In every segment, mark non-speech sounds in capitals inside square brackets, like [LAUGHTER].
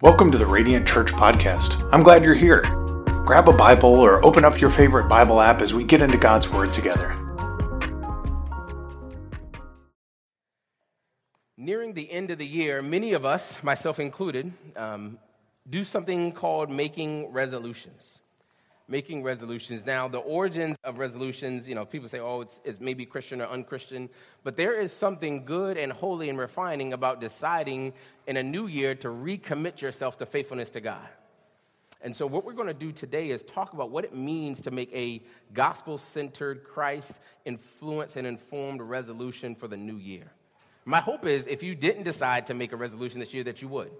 Welcome to the Radiant Church Podcast. I'm glad you're here. Grab a Bible or open up your favorite Bible app as we get into God's Word together. Nearing the end of the year, many of us, myself included, um, do something called making resolutions making resolutions. Now, the origins of resolutions, you know, people say, oh, it's, it's maybe Christian or unchristian, but there is something good and holy and refining about deciding in a new year to recommit yourself to faithfulness to God. And so, what we're going to do today is talk about what it means to make a gospel centered, Christ influenced, and informed resolution for the new year. My hope is if you didn't decide to make a resolution this year, that you would.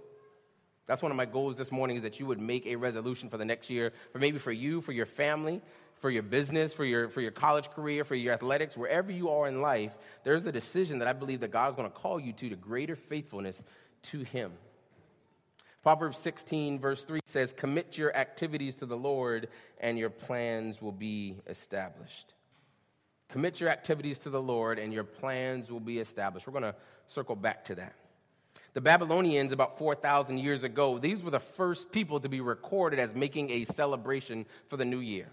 That's one of my goals this morning is that you would make a resolution for the next year, for maybe for you, for your family, for your business, for your, for your college career, for your athletics, wherever you are in life, there's a decision that I believe that God is going to call you to, to greater faithfulness to Him. Proverbs 16, verse 3 says, Commit your activities to the Lord, and your plans will be established. Commit your activities to the Lord, and your plans will be established. We're going to circle back to that. The Babylonians, about 4,000 years ago, these were the first people to be recorded as making a celebration for the new year.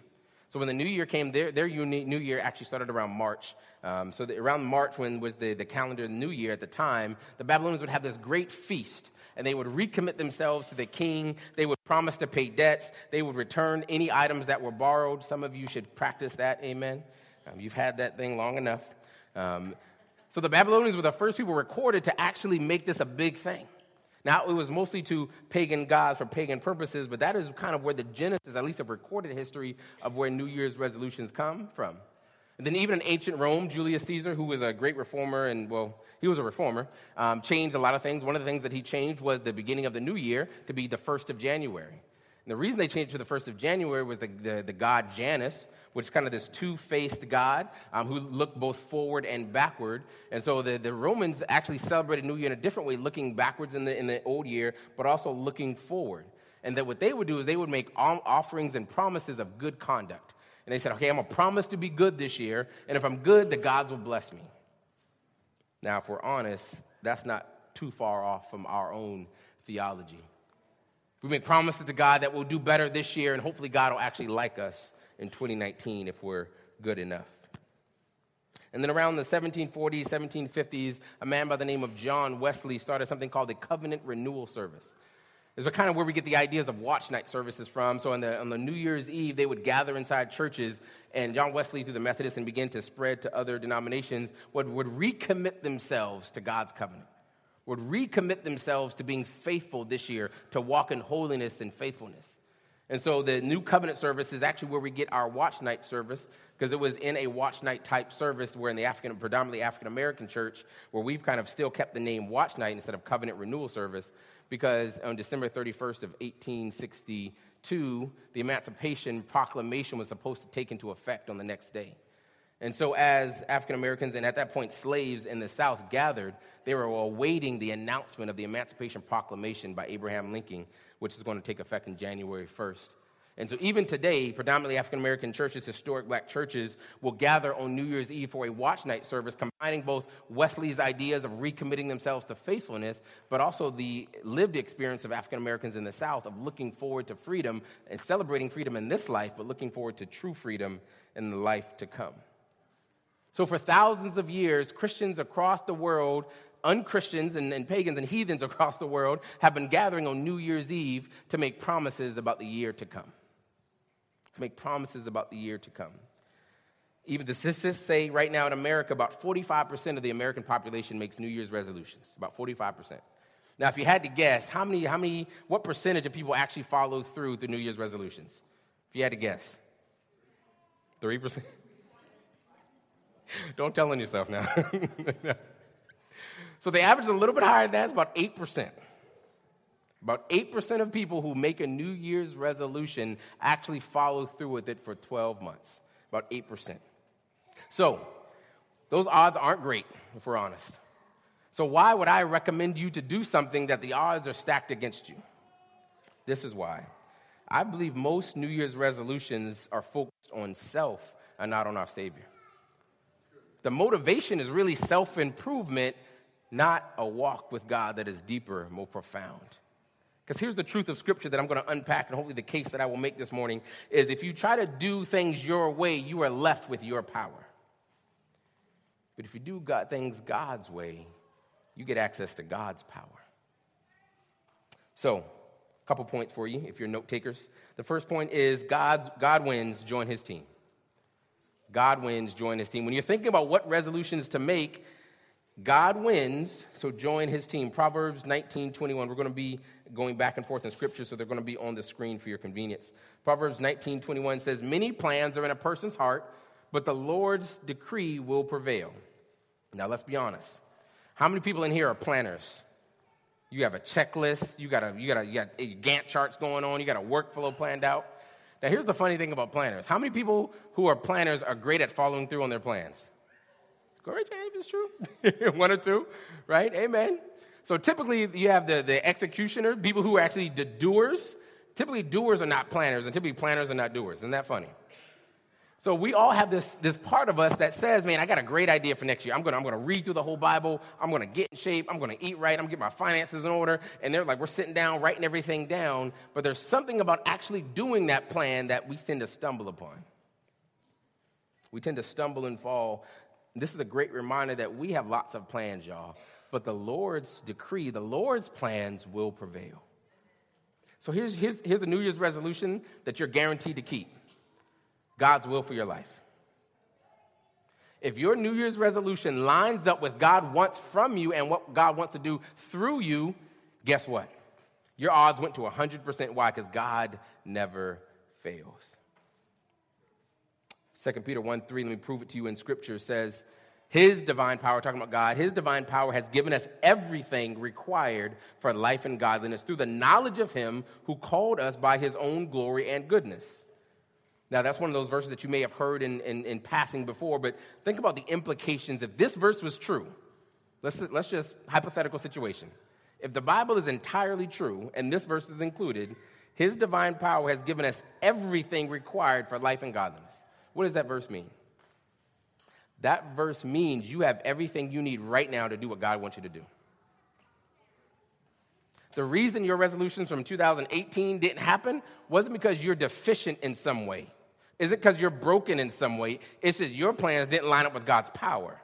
So when the new year came, their, their new year actually started around March. Um, so the, around March, when was the, the calendar new year at the time, the Babylonians would have this great feast, and they would recommit themselves to the king. They would promise to pay debts. They would return any items that were borrowed. Some of you should practice that. Amen. Um, you've had that thing long enough. Um, so the Babylonians were the first people recorded to actually make this a big thing. Now, it was mostly to pagan gods for pagan purposes, but that is kind of where the genesis, at least of recorded history, of where New Year's resolutions come from. And then, even in ancient Rome, Julius Caesar, who was a great reformer, and well, he was a reformer, um, changed a lot of things. One of the things that he changed was the beginning of the new year to be the 1st of January. And the reason they changed it to the 1st of January was the, the, the god Janus, which is kind of this two faced God um, who looked both forward and backward. And so the, the Romans actually celebrated New Year in a different way, looking backwards in the, in the old year, but also looking forward. And that what they would do is they would make offerings and promises of good conduct. And they said, okay, I'm going to promise to be good this year, and if I'm good, the gods will bless me. Now, if we're honest, that's not too far off from our own theology. We make promises to God that we'll do better this year, and hopefully, God will actually like us in 2019 if we're good enough. And then around the 1740s, 1750s, a man by the name of John Wesley started something called the Covenant Renewal Service. Is kind of where we get the ideas of watch night services from. So on the, on the New Year's Eve, they would gather inside churches, and John Wesley, through the Methodists, and begin to spread to other denominations, would, would recommit themselves to God's covenant, would recommit themselves to being faithful this year, to walk in holiness and faithfulness. And so the new covenant service is actually where we get our watch night service because it was in a watch night type service where in the African, predominantly African American church, where we've kind of still kept the name watch night instead of covenant renewal service because on December 31st of 1862, the Emancipation Proclamation was supposed to take into effect on the next day. And so, as African Americans and at that point slaves in the South gathered, they were awaiting the announcement of the Emancipation Proclamation by Abraham Lincoln, which is going to take effect in January 1st. And so, even today, predominantly African American churches, historic black churches, will gather on New Year's Eve for a watch night service, combining both Wesley's ideas of recommitting themselves to faithfulness, but also the lived experience of African Americans in the South of looking forward to freedom and celebrating freedom in this life, but looking forward to true freedom in the life to come. So, for thousands of years, Christians across the world, unchristians and, and, pagans and heathens [LAUGHS] across the world, have been gathering on New Year's Eve to make promises about the year to come. To make promises about the year to come. Even the statistics say right now in America, about 45% of the American population makes New Year's resolutions. About 45%. Now, if you had to guess, how many, how many, what percentage of people actually follow through the New Year's resolutions? If you had to guess, 3%? [LAUGHS] [LAUGHS] Don't tell on yourself now. [LAUGHS] so the average is a little bit higher than that, it's about 8%. About 8% of people who make a New Year's resolution actually follow through with it for 12 months. About 8%. So, those odds aren't great, if we're honest. So, why would I recommend you to do something that the odds are stacked against you? This is why. I believe most New Year's resolutions are focused on self and not on our Savior. The motivation is really self improvement, not a walk with God that is deeper, more profound. Because here's the truth of Scripture that I'm going to unpack, and hopefully the case that I will make this morning is if you try to do things your way, you are left with your power. But if you do God, things God's way, you get access to God's power. So, a couple points for you if you're note takers. The first point is God's, God wins, join his team. God wins, join his team. When you're thinking about what resolutions to make, God wins, so join his team. Proverbs 19 21. We're going to be going back and forth in scripture, so they're going to be on the screen for your convenience. Proverbs 19 21 says, Many plans are in a person's heart, but the Lord's decree will prevail. Now, let's be honest. How many people in here are planners? You have a checklist, you got, a, you, got a, you got Gantt charts going on, you got a workflow planned out. Now, here's the funny thing about planners. How many people who are planners are great at following through on their plans? Go right, James, it's true. [LAUGHS] One or two, right? Amen. So typically you have the, the executioner, people who are actually the doers. Typically doers are not planners, and typically planners are not doers. Isn't that funny? So we all have this, this part of us that says, man, I got a great idea for next year. I'm gonna, I'm gonna read through the whole Bible. I'm gonna get in shape. I'm gonna eat right. I'm gonna get my finances in order. And they're like, we're sitting down, writing everything down. But there's something about actually doing that plan that we tend to stumble upon. We tend to stumble and fall this is a great reminder that we have lots of plans, y'all, but the Lord's decree, the Lord's plans will prevail. So here's, here's, here's a New Year's resolution that you're guaranteed to keep God's will for your life. If your New Year's resolution lines up with God wants from you and what God wants to do through you, guess what? Your odds went to 100%. Why? Because God never fails. 2 Peter 1 3, let me prove it to you in Scripture, says, His divine power, talking about God, His divine power has given us everything required for life and godliness through the knowledge of Him who called us by His own glory and goodness. Now, that's one of those verses that you may have heard in, in, in passing before, but think about the implications. If this verse was true, let's, let's just hypothetical situation. If the Bible is entirely true and this verse is included, His divine power has given us everything required for life and godliness. What does that verse mean? That verse means you have everything you need right now to do what God wants you to do. The reason your resolutions from 2018 didn't happen wasn't because you're deficient in some way. Is it because you're broken in some way? It's that your plans didn't line up with God's power.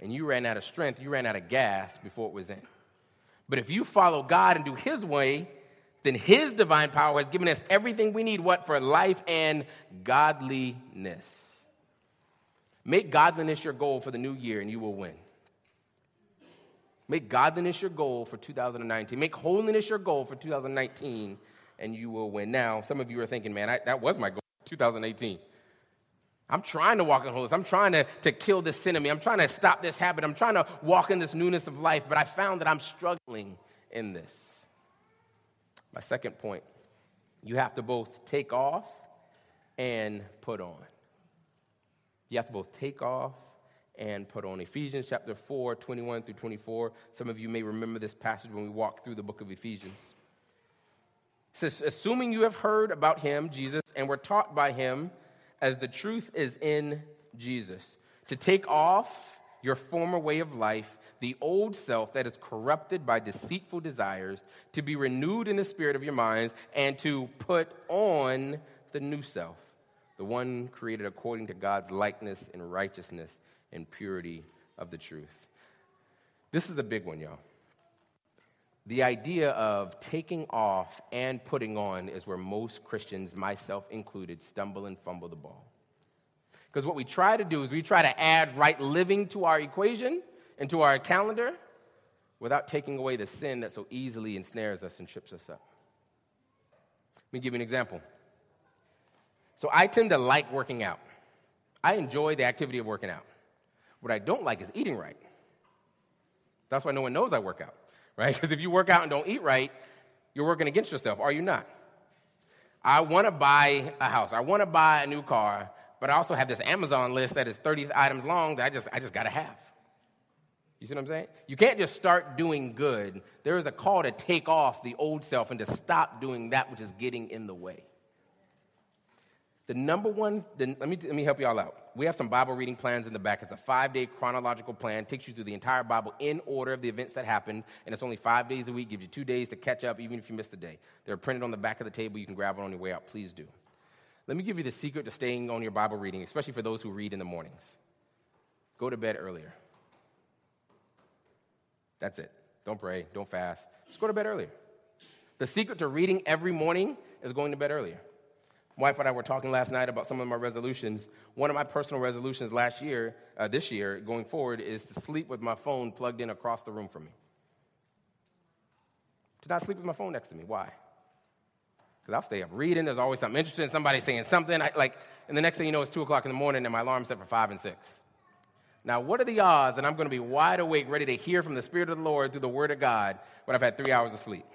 And you ran out of strength, you ran out of gas before it was in. But if you follow God and do His way, then his divine power has given us everything we need what for life and godliness make godliness your goal for the new year and you will win make godliness your goal for 2019 make holiness your goal for 2019 and you will win now some of you are thinking man I, that was my goal 2018 I'm trying to walk in holiness. I'm trying to, to kill this sin in me. I'm trying to stop this habit. I'm trying to walk in this newness of life, but I found that I'm struggling in this. My second point you have to both take off and put on. You have to both take off and put on. Ephesians chapter 4, 21 through 24. Some of you may remember this passage when we walked through the book of Ephesians. Says, Assuming you have heard about him, Jesus, and were taught by him, as the truth is in Jesus, to take off your former way of life the old self that is corrupted by deceitful desires, to be renewed in the spirit of your minds, and to put on the new self, the one created according to God's likeness and righteousness and purity of the truth. This is the big one, y'all. The idea of taking off and putting on is where most Christians, myself included, stumble and fumble the ball. Because what we try to do is we try to add right living to our equation and to our calendar without taking away the sin that so easily ensnares us and trips us up. Let me give you an example. So I tend to like working out. I enjoy the activity of working out. What I don't like is eating right. That's why no one knows I work out, right? [LAUGHS] Because if you work out and don't eat right, you're working against yourself, are you not? I want to buy a house. I want to buy a new car, but I also have this Amazon list that is 30 items long that I just, I just got to have. You see what I'm saying? You can't just start doing good. There is a call to take off the old self and to stop doing that which is getting in the way. The number one, the, let, me, let me help you all out. We have some Bible reading plans in the back. It's a five day chronological plan, takes you through the entire Bible in order of the events that happened, and it's only five days a week, gives you two days to catch up, even if you missed a day. They're printed on the back of the table. You can grab it on your way out. Please do. Let me give you the secret to staying on your Bible reading, especially for those who read in the mornings. Go to bed earlier. That's it. Don't pray, don't fast. Just go to bed earlier. The secret to reading every morning is going to bed earlier. Wife and I were talking last night about some of my resolutions. One of my personal resolutions last year, uh, this year, going forward, is to sleep with my phone plugged in across the room from me. To not sleep with my phone next to me. Why? Because I'll stay up reading. There's always something interesting. Somebody saying something. I, like, and the next thing you know, it's 2 o'clock in the morning and my alarm's set for 5 and 6. Now, what are the odds that I'm going to be wide awake, ready to hear from the Spirit of the Lord through the Word of God when I've had three hours of sleep?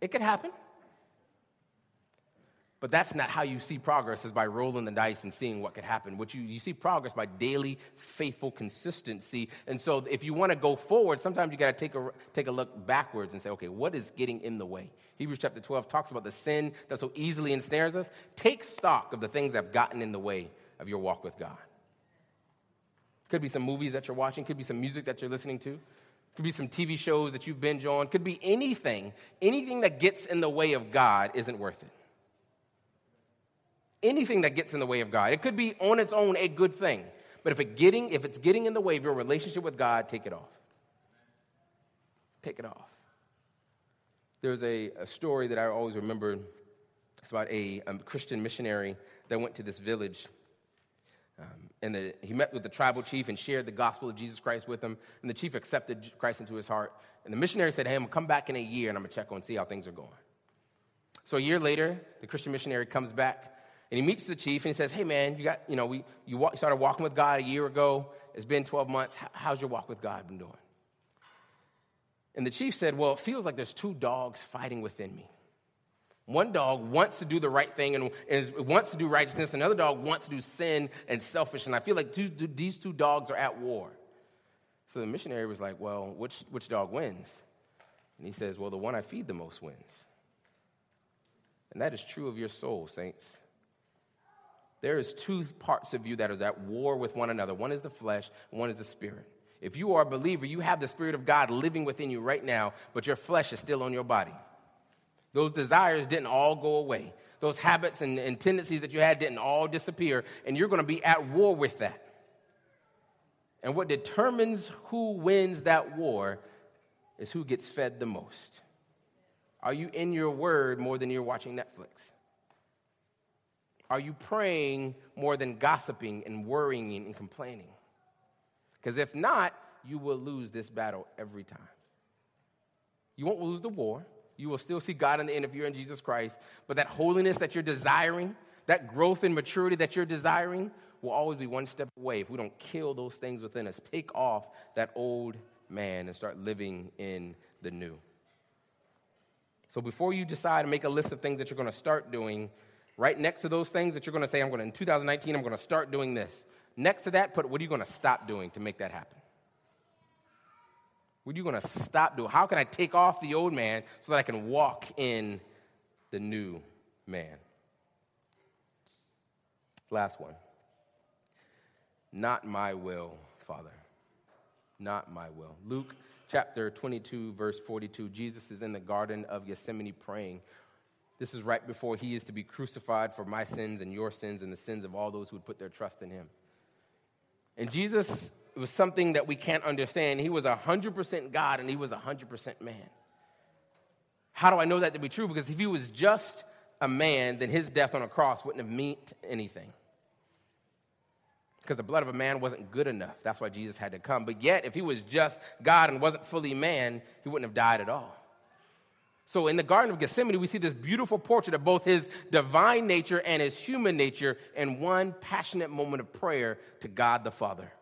It could happen. But that's not how you see progress, is by rolling the dice and seeing what could happen. What you, you see progress by daily, faithful consistency. And so if you want to go forward, sometimes you got to take a, take a look backwards and say, okay, what is getting in the way? Hebrews chapter 12 talks about the sin that so easily ensnares us. Take stock of the things that have gotten in the way of your walk with God. Could be some movies that you're watching, could be some music that you're listening to, could be some TV shows that you've binge on, could be anything. Anything that gets in the way of God isn't worth it. Anything that gets in the way of God. It could be on its own a good thing. But if, it getting, if it's getting in the way of your relationship with God, take it off. Take it off. There's a, a story that I always remember. It's about a, a Christian missionary that went to this village um, and the, he met with the tribal chief and shared the gospel of Jesus Christ with him. And the chief accepted Christ into his heart. And the missionary said, Hey, I'm going to come back in a year and I'm going to check on and see how things are going. So a year later, the Christian missionary comes back and he meets the chief and he says, Hey, man, you got, you know, we, you walk, started walking with God a year ago. It's been 12 months. How's your walk with God been doing? And the chief said, Well, it feels like there's two dogs fighting within me. One dog wants to do the right thing and, and wants to do righteousness. Another dog wants to do sin and selfish. And I feel like two, these two dogs are at war. So the missionary was like, Well, which, which dog wins? And he says, Well, the one I feed the most wins. And that is true of your soul, saints. There is two parts of you that are at war with one another. One is the flesh, one is the spirit. If you are a believer, you have the Spirit of God living within you right now, but your flesh is still on your body. Those desires didn't all go away. Those habits and, and tendencies that you had didn't all disappear, and you're going to be at war with that. And what determines who wins that war is who gets fed the most. Are you in your word more than you're watching Netflix? Are you praying more than gossiping and worrying and complaining? Because if not, you will lose this battle every time. You won't lose the war, you will still see God in the end if you're in Jesus Christ. But that holiness that you're desiring, that growth and maturity that you're desiring, will always be one step away if we don't kill those things within us. Take off that old man and start living in the new. So before you decide to make a list of things that you're going to start doing, right next to those things that you're going to say, I'm going to, in 2019, I'm going to start doing this. Next to that, put what are you going to stop doing to make that happen? What are you going to stop doing? How can I take off the old man so that I can walk in the new man? Last one. Not my will, Father. Not my will. Luke chapter 22, verse 42. Jesus is in the Garden of Gethsemane praying. This is right before he is to be crucified for my sins and your sins and the sins of all those who would put their trust in him. And Jesus was something that we can't understand. He was 100% God and he was 100% man. How do I know that to be true? Because if he was just a man, then his death on a cross wouldn't have meant anything. Because the blood of a man wasn't good enough. That's why Jesus had to come. But yet, if he was just God and wasn't fully man, he wouldn't have died at all. So in the Garden of Gethsemane, we see this beautiful portrait of both his divine nature and his human nature in one passionate moment of prayer to God the Father.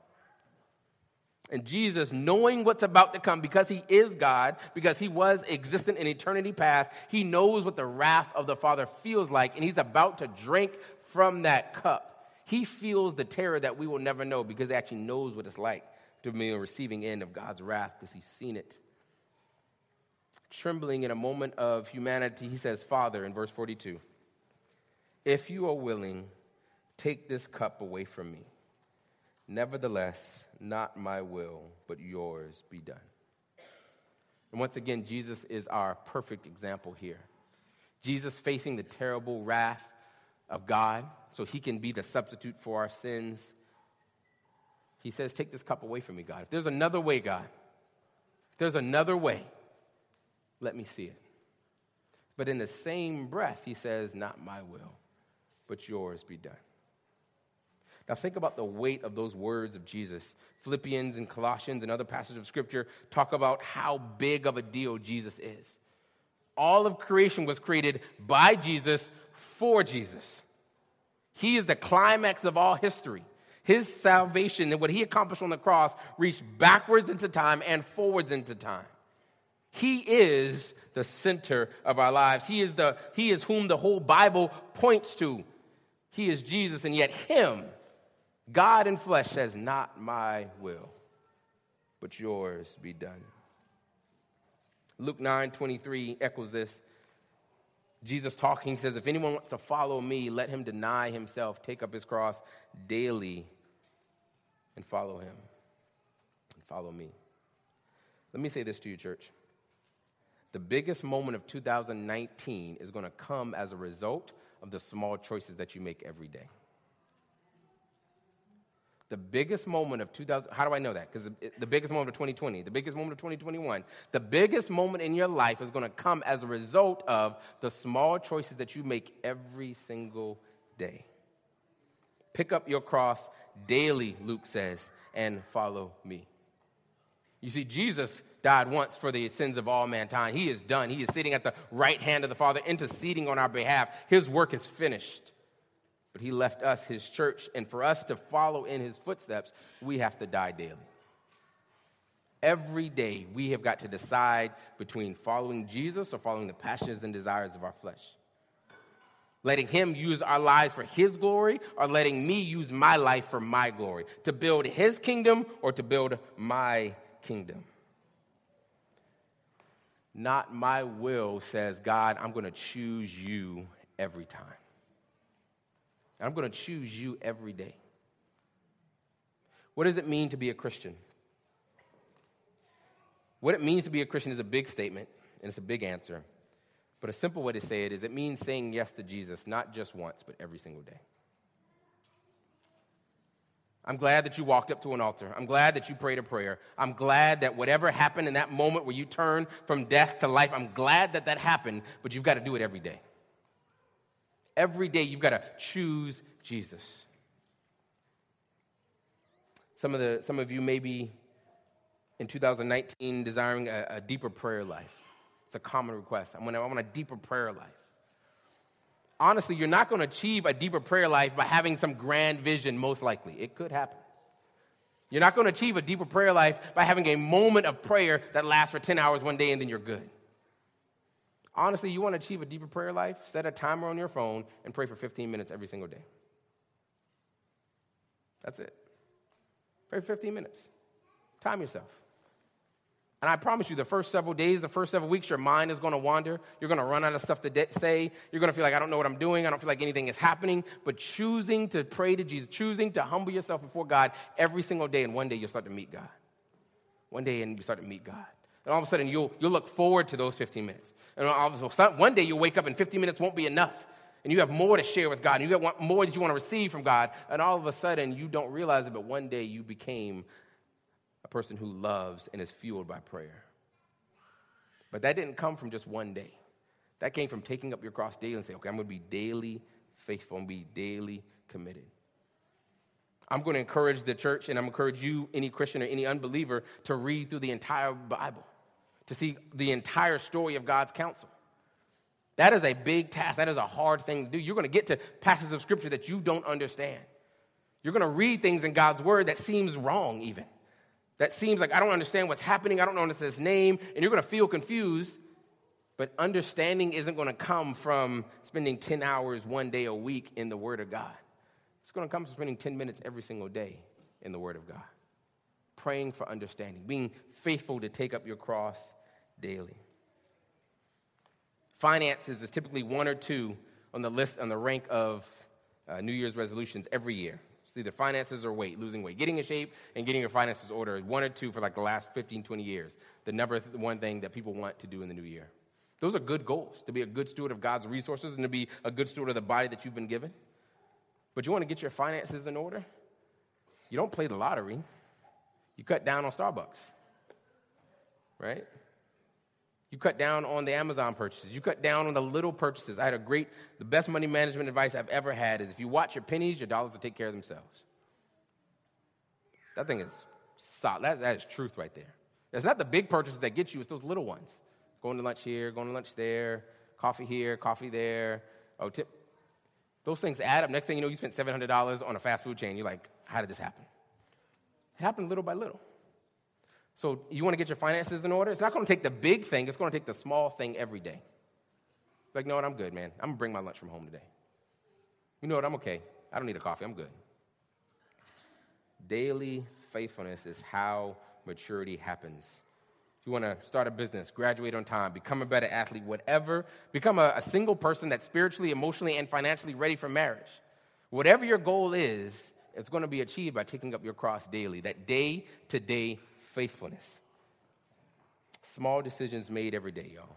And Jesus, knowing what's about to come, because he is God, because he was existent in eternity past, he knows what the wrath of the Father feels like, and he's about to drink from that cup. He feels the terror that we will never know because he actually knows what it's like to be a receiving end of God's wrath because he's seen it. Trembling in a moment of humanity, he says, Father, in verse 42, If you are willing, take this cup away from me. Nevertheless, not my will, but yours be done. And once again, Jesus is our perfect example here. Jesus facing the terrible wrath of God so he can be the substitute for our sins. He says, Take this cup away from me, God. If there's another way, God, if there's another way, let me see it. But in the same breath, he says, Not my will, but yours be done. Now, think about the weight of those words of Jesus. Philippians and Colossians and other passages of Scripture talk about how big of a deal Jesus is. All of creation was created by Jesus for Jesus. He is the climax of all history. His salvation and what he accomplished on the cross reached backwards into time and forwards into time. He is the center of our lives. He is, the, he is whom the whole Bible points to. He is Jesus, and yet Him God in flesh says, Not my will, but yours be done. Luke 9 23 echoes this. Jesus talking says, If anyone wants to follow me, let him deny himself, take up his cross daily, and follow him. And follow me. Let me say this to you, church. The biggest moment of 2019 is going to come as a result of the small choices that you make every day. The biggest moment of 2000, how do I know that? Because the, the, biggest moment of 2020, the biggest moment of 2021, the biggest moment in your life is going to come as a result of the small choices that you make every single day. Pick up your cross daily, Luke says, and follow me. You see, Jesus died once for the sins of all mankind. He is done. He is sitting at the right hand of the Father, interceding on our behalf. His work is finished. But he left us, his church, and for us to follow in his footsteps, we have to die daily. Every day, we have got to decide between following Jesus or following the passions and desires of our flesh. Letting him use our lives for his glory or letting me use my life for my glory. To build his kingdom or to build my kingdom. Not my will, says God, I'm going to choose you every time. I'm going to choose you every day. What does it mean to be a Christian? What it means to be a Christian is a big statement, and it's a big answer. But a simple way to say it is it means saying yes to Jesus, not just once, but every single day. I'm glad that you walked up to an altar. I'm glad that you prayed a prayer. I'm glad that whatever happened in that moment where you turned from death to life, I'm glad that that happened, but you've got to do it every day. Every day you've got to choose Jesus. Some of, the, some of you may be in 2019 desiring a, a deeper prayer life. It's a common request. I want, I want a deeper prayer life. Honestly, you're not going to achieve a deeper prayer life by having some grand vision, most likely. It could happen. You're not going to achieve a deeper prayer life by having a moment of prayer that lasts for 10 hours one day and then you're good. Honestly, you want to achieve a deeper prayer life? Set a timer on your phone and pray for 15 minutes every single day. That's it. Pray for 15 minutes. Time yourself. And I promise you, the first several days, the first several weeks, your mind is going to wander. You're going to run out of stuff to de- say. You're going to feel like, I don't know what I'm doing. I don't feel like anything is happening. But choosing to pray to Jesus, choosing to humble yourself before God every single day, and one day you'll start to meet God. One day, and you start to meet God. And all of a sudden, you'll, you'll look forward to those 15 minutes. And all of a sudden, one day you'll wake up and 15 minutes won't be enough. And you have more to share with God. And you have more that you want to receive from God. And all of a sudden, you don't realize it, but one day you became a person who loves and is fueled by prayer. But that didn't come from just one day. That came from taking up your cross daily and saying, okay, I'm going to be daily faithful and be daily committed. I'm going to encourage the church and I'm going to encourage you, any Christian or any unbeliever, to read through the entire Bible to see the entire story of God's counsel. That is a big task. That is a hard thing to do. You're going to get to passages of scripture that you don't understand. You're going to read things in God's word that seems wrong, even. That seems like I don't understand what's happening. I don't know what his name. And you're going to feel confused. But understanding isn't going to come from spending 10 hours one day a week in the word of God. It's going to come from spending 10 minutes every single day in the word of God praying for understanding, being faithful to take up your cross daily. Finances is typically one or two on the list, on the rank of uh, New Year's resolutions every year. It's either finances or weight, losing weight. Getting in shape and getting your finances ordered, one or two for like the last 15, 20 years. The number one thing that people want to do in the new year. Those are good goals, to be a good steward of God's resources and to be a good steward of the body that you've been given. But you want to get your finances in order? You don't play the lottery. You cut down on Starbucks, right? You cut down on the Amazon purchases. You cut down on the little purchases. I had a great, the best money management advice I've ever had is if you watch your pennies, your dollars will take care of themselves. That thing is solid. That, that is truth right there. It's not the big purchases that get you, it's those little ones. Going to lunch here, going to lunch there, coffee here, coffee there. Oh, tip. Those things add up. Next thing you know, you spent $700 on a fast food chain. You're like, how did this happen? It happened little by little. So you want to get your finances in order? It's not going to take the big thing, it's going to take the small thing every day. Like, no, what? I'm good, man. I'm going to bring my lunch from home today. You know what? I'm okay. I don't need a coffee. I'm good. Daily faithfulness is how maturity happens. If you want to start a business, graduate on time, become a better athlete, whatever, become a, a single person that's spiritually, emotionally, and financially ready for marriage. Whatever your goal is, it's going to be achieved by taking up your cross daily, that day to day faithfulness. Small decisions made every day, y'all.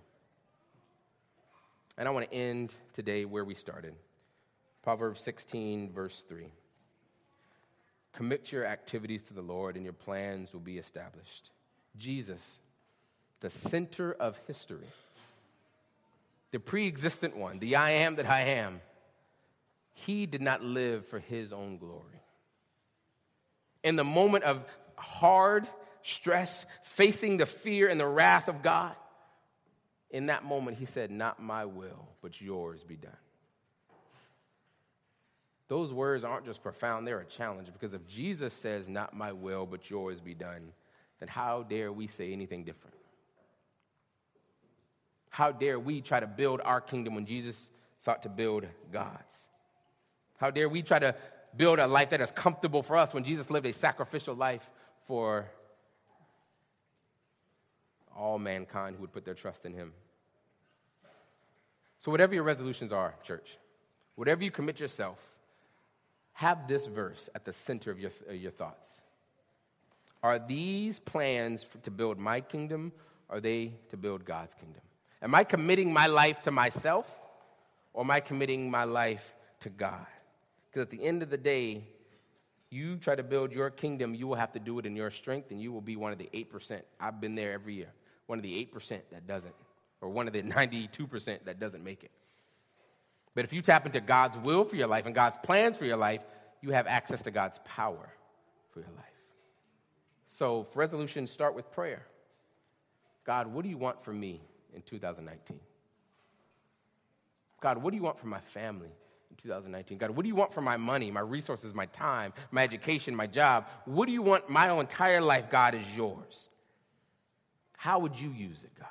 And I want to end today where we started Proverbs 16, verse 3. Commit your activities to the Lord, and your plans will be established. Jesus, the center of history, the pre existent one, the I am that I am, he did not live for his own glory. In the moment of hard stress, facing the fear and the wrath of God, in that moment, he said, Not my will, but yours be done. Those words aren't just profound, they're a challenge because if Jesus says, Not my will, but yours be done, then how dare we say anything different? How dare we try to build our kingdom when Jesus sought to build God's? How dare we try to build a life that is comfortable for us when Jesus lived a sacrificial life for all mankind who would put their trust in him. So, whatever your resolutions are, church, whatever you commit yourself, have this verse at the center of your, your thoughts. Are these plans for, to build my kingdom? Or are they to build God's kingdom? Am I committing my life to myself? Or am I committing my life to God? Because at the end of the day, you try to build your kingdom, you will have to do it in your strength, and you will be one of the 8%. I've been there every year one of the 8% that doesn't, or one of the 92% that doesn't make it. But if you tap into God's will for your life and God's plans for your life, you have access to God's power for your life. So, for resolution, start with prayer. God, what do you want from me in 2019? God, what do you want from my family in 2019? God, what do you want from my money, my resources, my time, my education, my job? What do you want? My entire life, God, is yours. How would you use it, God?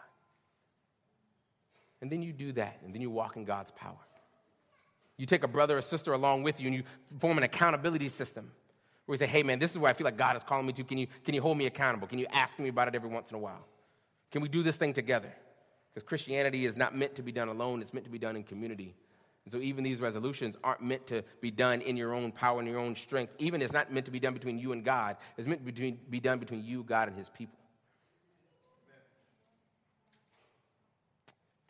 And then you do that, and then you walk in God's power. You take a brother or sister along with you, and you form an accountability system where you say, hey, man, this is where I feel like God is calling me to. Can you, can you hold me accountable? Can you ask me about it every once in a while? Can we do this thing together? Because Christianity is not meant to be done alone, it's meant to be done in community. And so even these resolutions aren't meant to be done in your own power and your own strength. Even it's not meant to be done between you and God. It's meant to be, be done between you, God, and his people.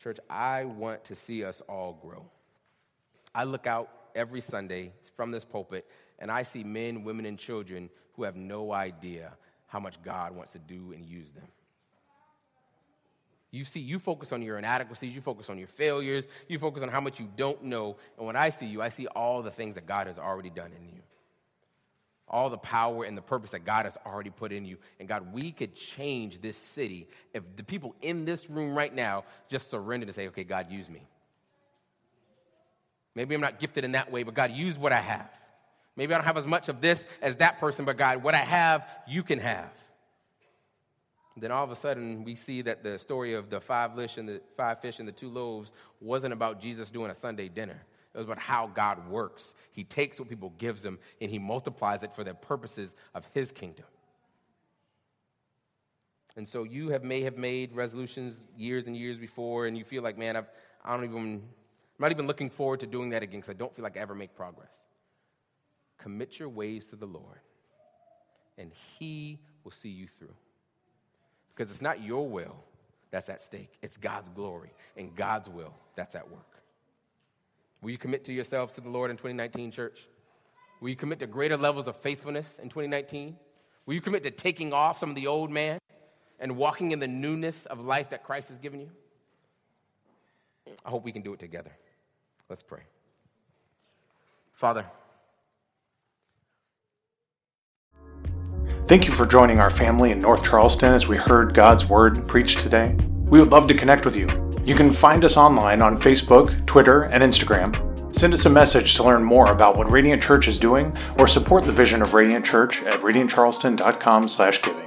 Church, I want to see us all grow. I look out every Sunday from this pulpit and I see men, women, and children who have no idea how much God wants to do and use them. You see, you focus on your inadequacies, you focus on your failures, you focus on how much you don't know. And when I see you, I see all the things that God has already done in you all the power and the purpose that God has already put in you. And God, we could change this city if the people in this room right now just surrender to say, okay, God, use me. Maybe I'm not gifted in that way, but God, use what I have. Maybe I don't have as much of this as that person, but God, what I have, you can have. Then all of a sudden, we see that the story of the five fish and the five fish and the two loaves wasn't about Jesus doing a Sunday dinner. It was about how God works. He takes what people gives him and he multiplies it for the purposes of his kingdom. And so you have may have made resolutions years and years before, and you feel like, man, I've, I don't even, I'm not even looking forward to doing that again because I don't feel like I ever make progress. Commit your ways to the Lord, and He will see you through. Because it's not your will that's at stake, it's God's glory and God's will that's at work. Will you commit to yourselves to the Lord in 2019, church? Will you commit to greater levels of faithfulness in 2019? Will you commit to taking off some of the old man and walking in the newness of life that Christ has given you? I hope we can do it together. Let's pray. Father, Thank you for joining our family in North Charleston as we heard God's Word preached today. We would love to connect with you. You can find us online on Facebook, Twitter, and Instagram. Send us a message to learn more about what Radiant Church is doing or support the vision of Radiant Church at radiantcharleston.com/giving.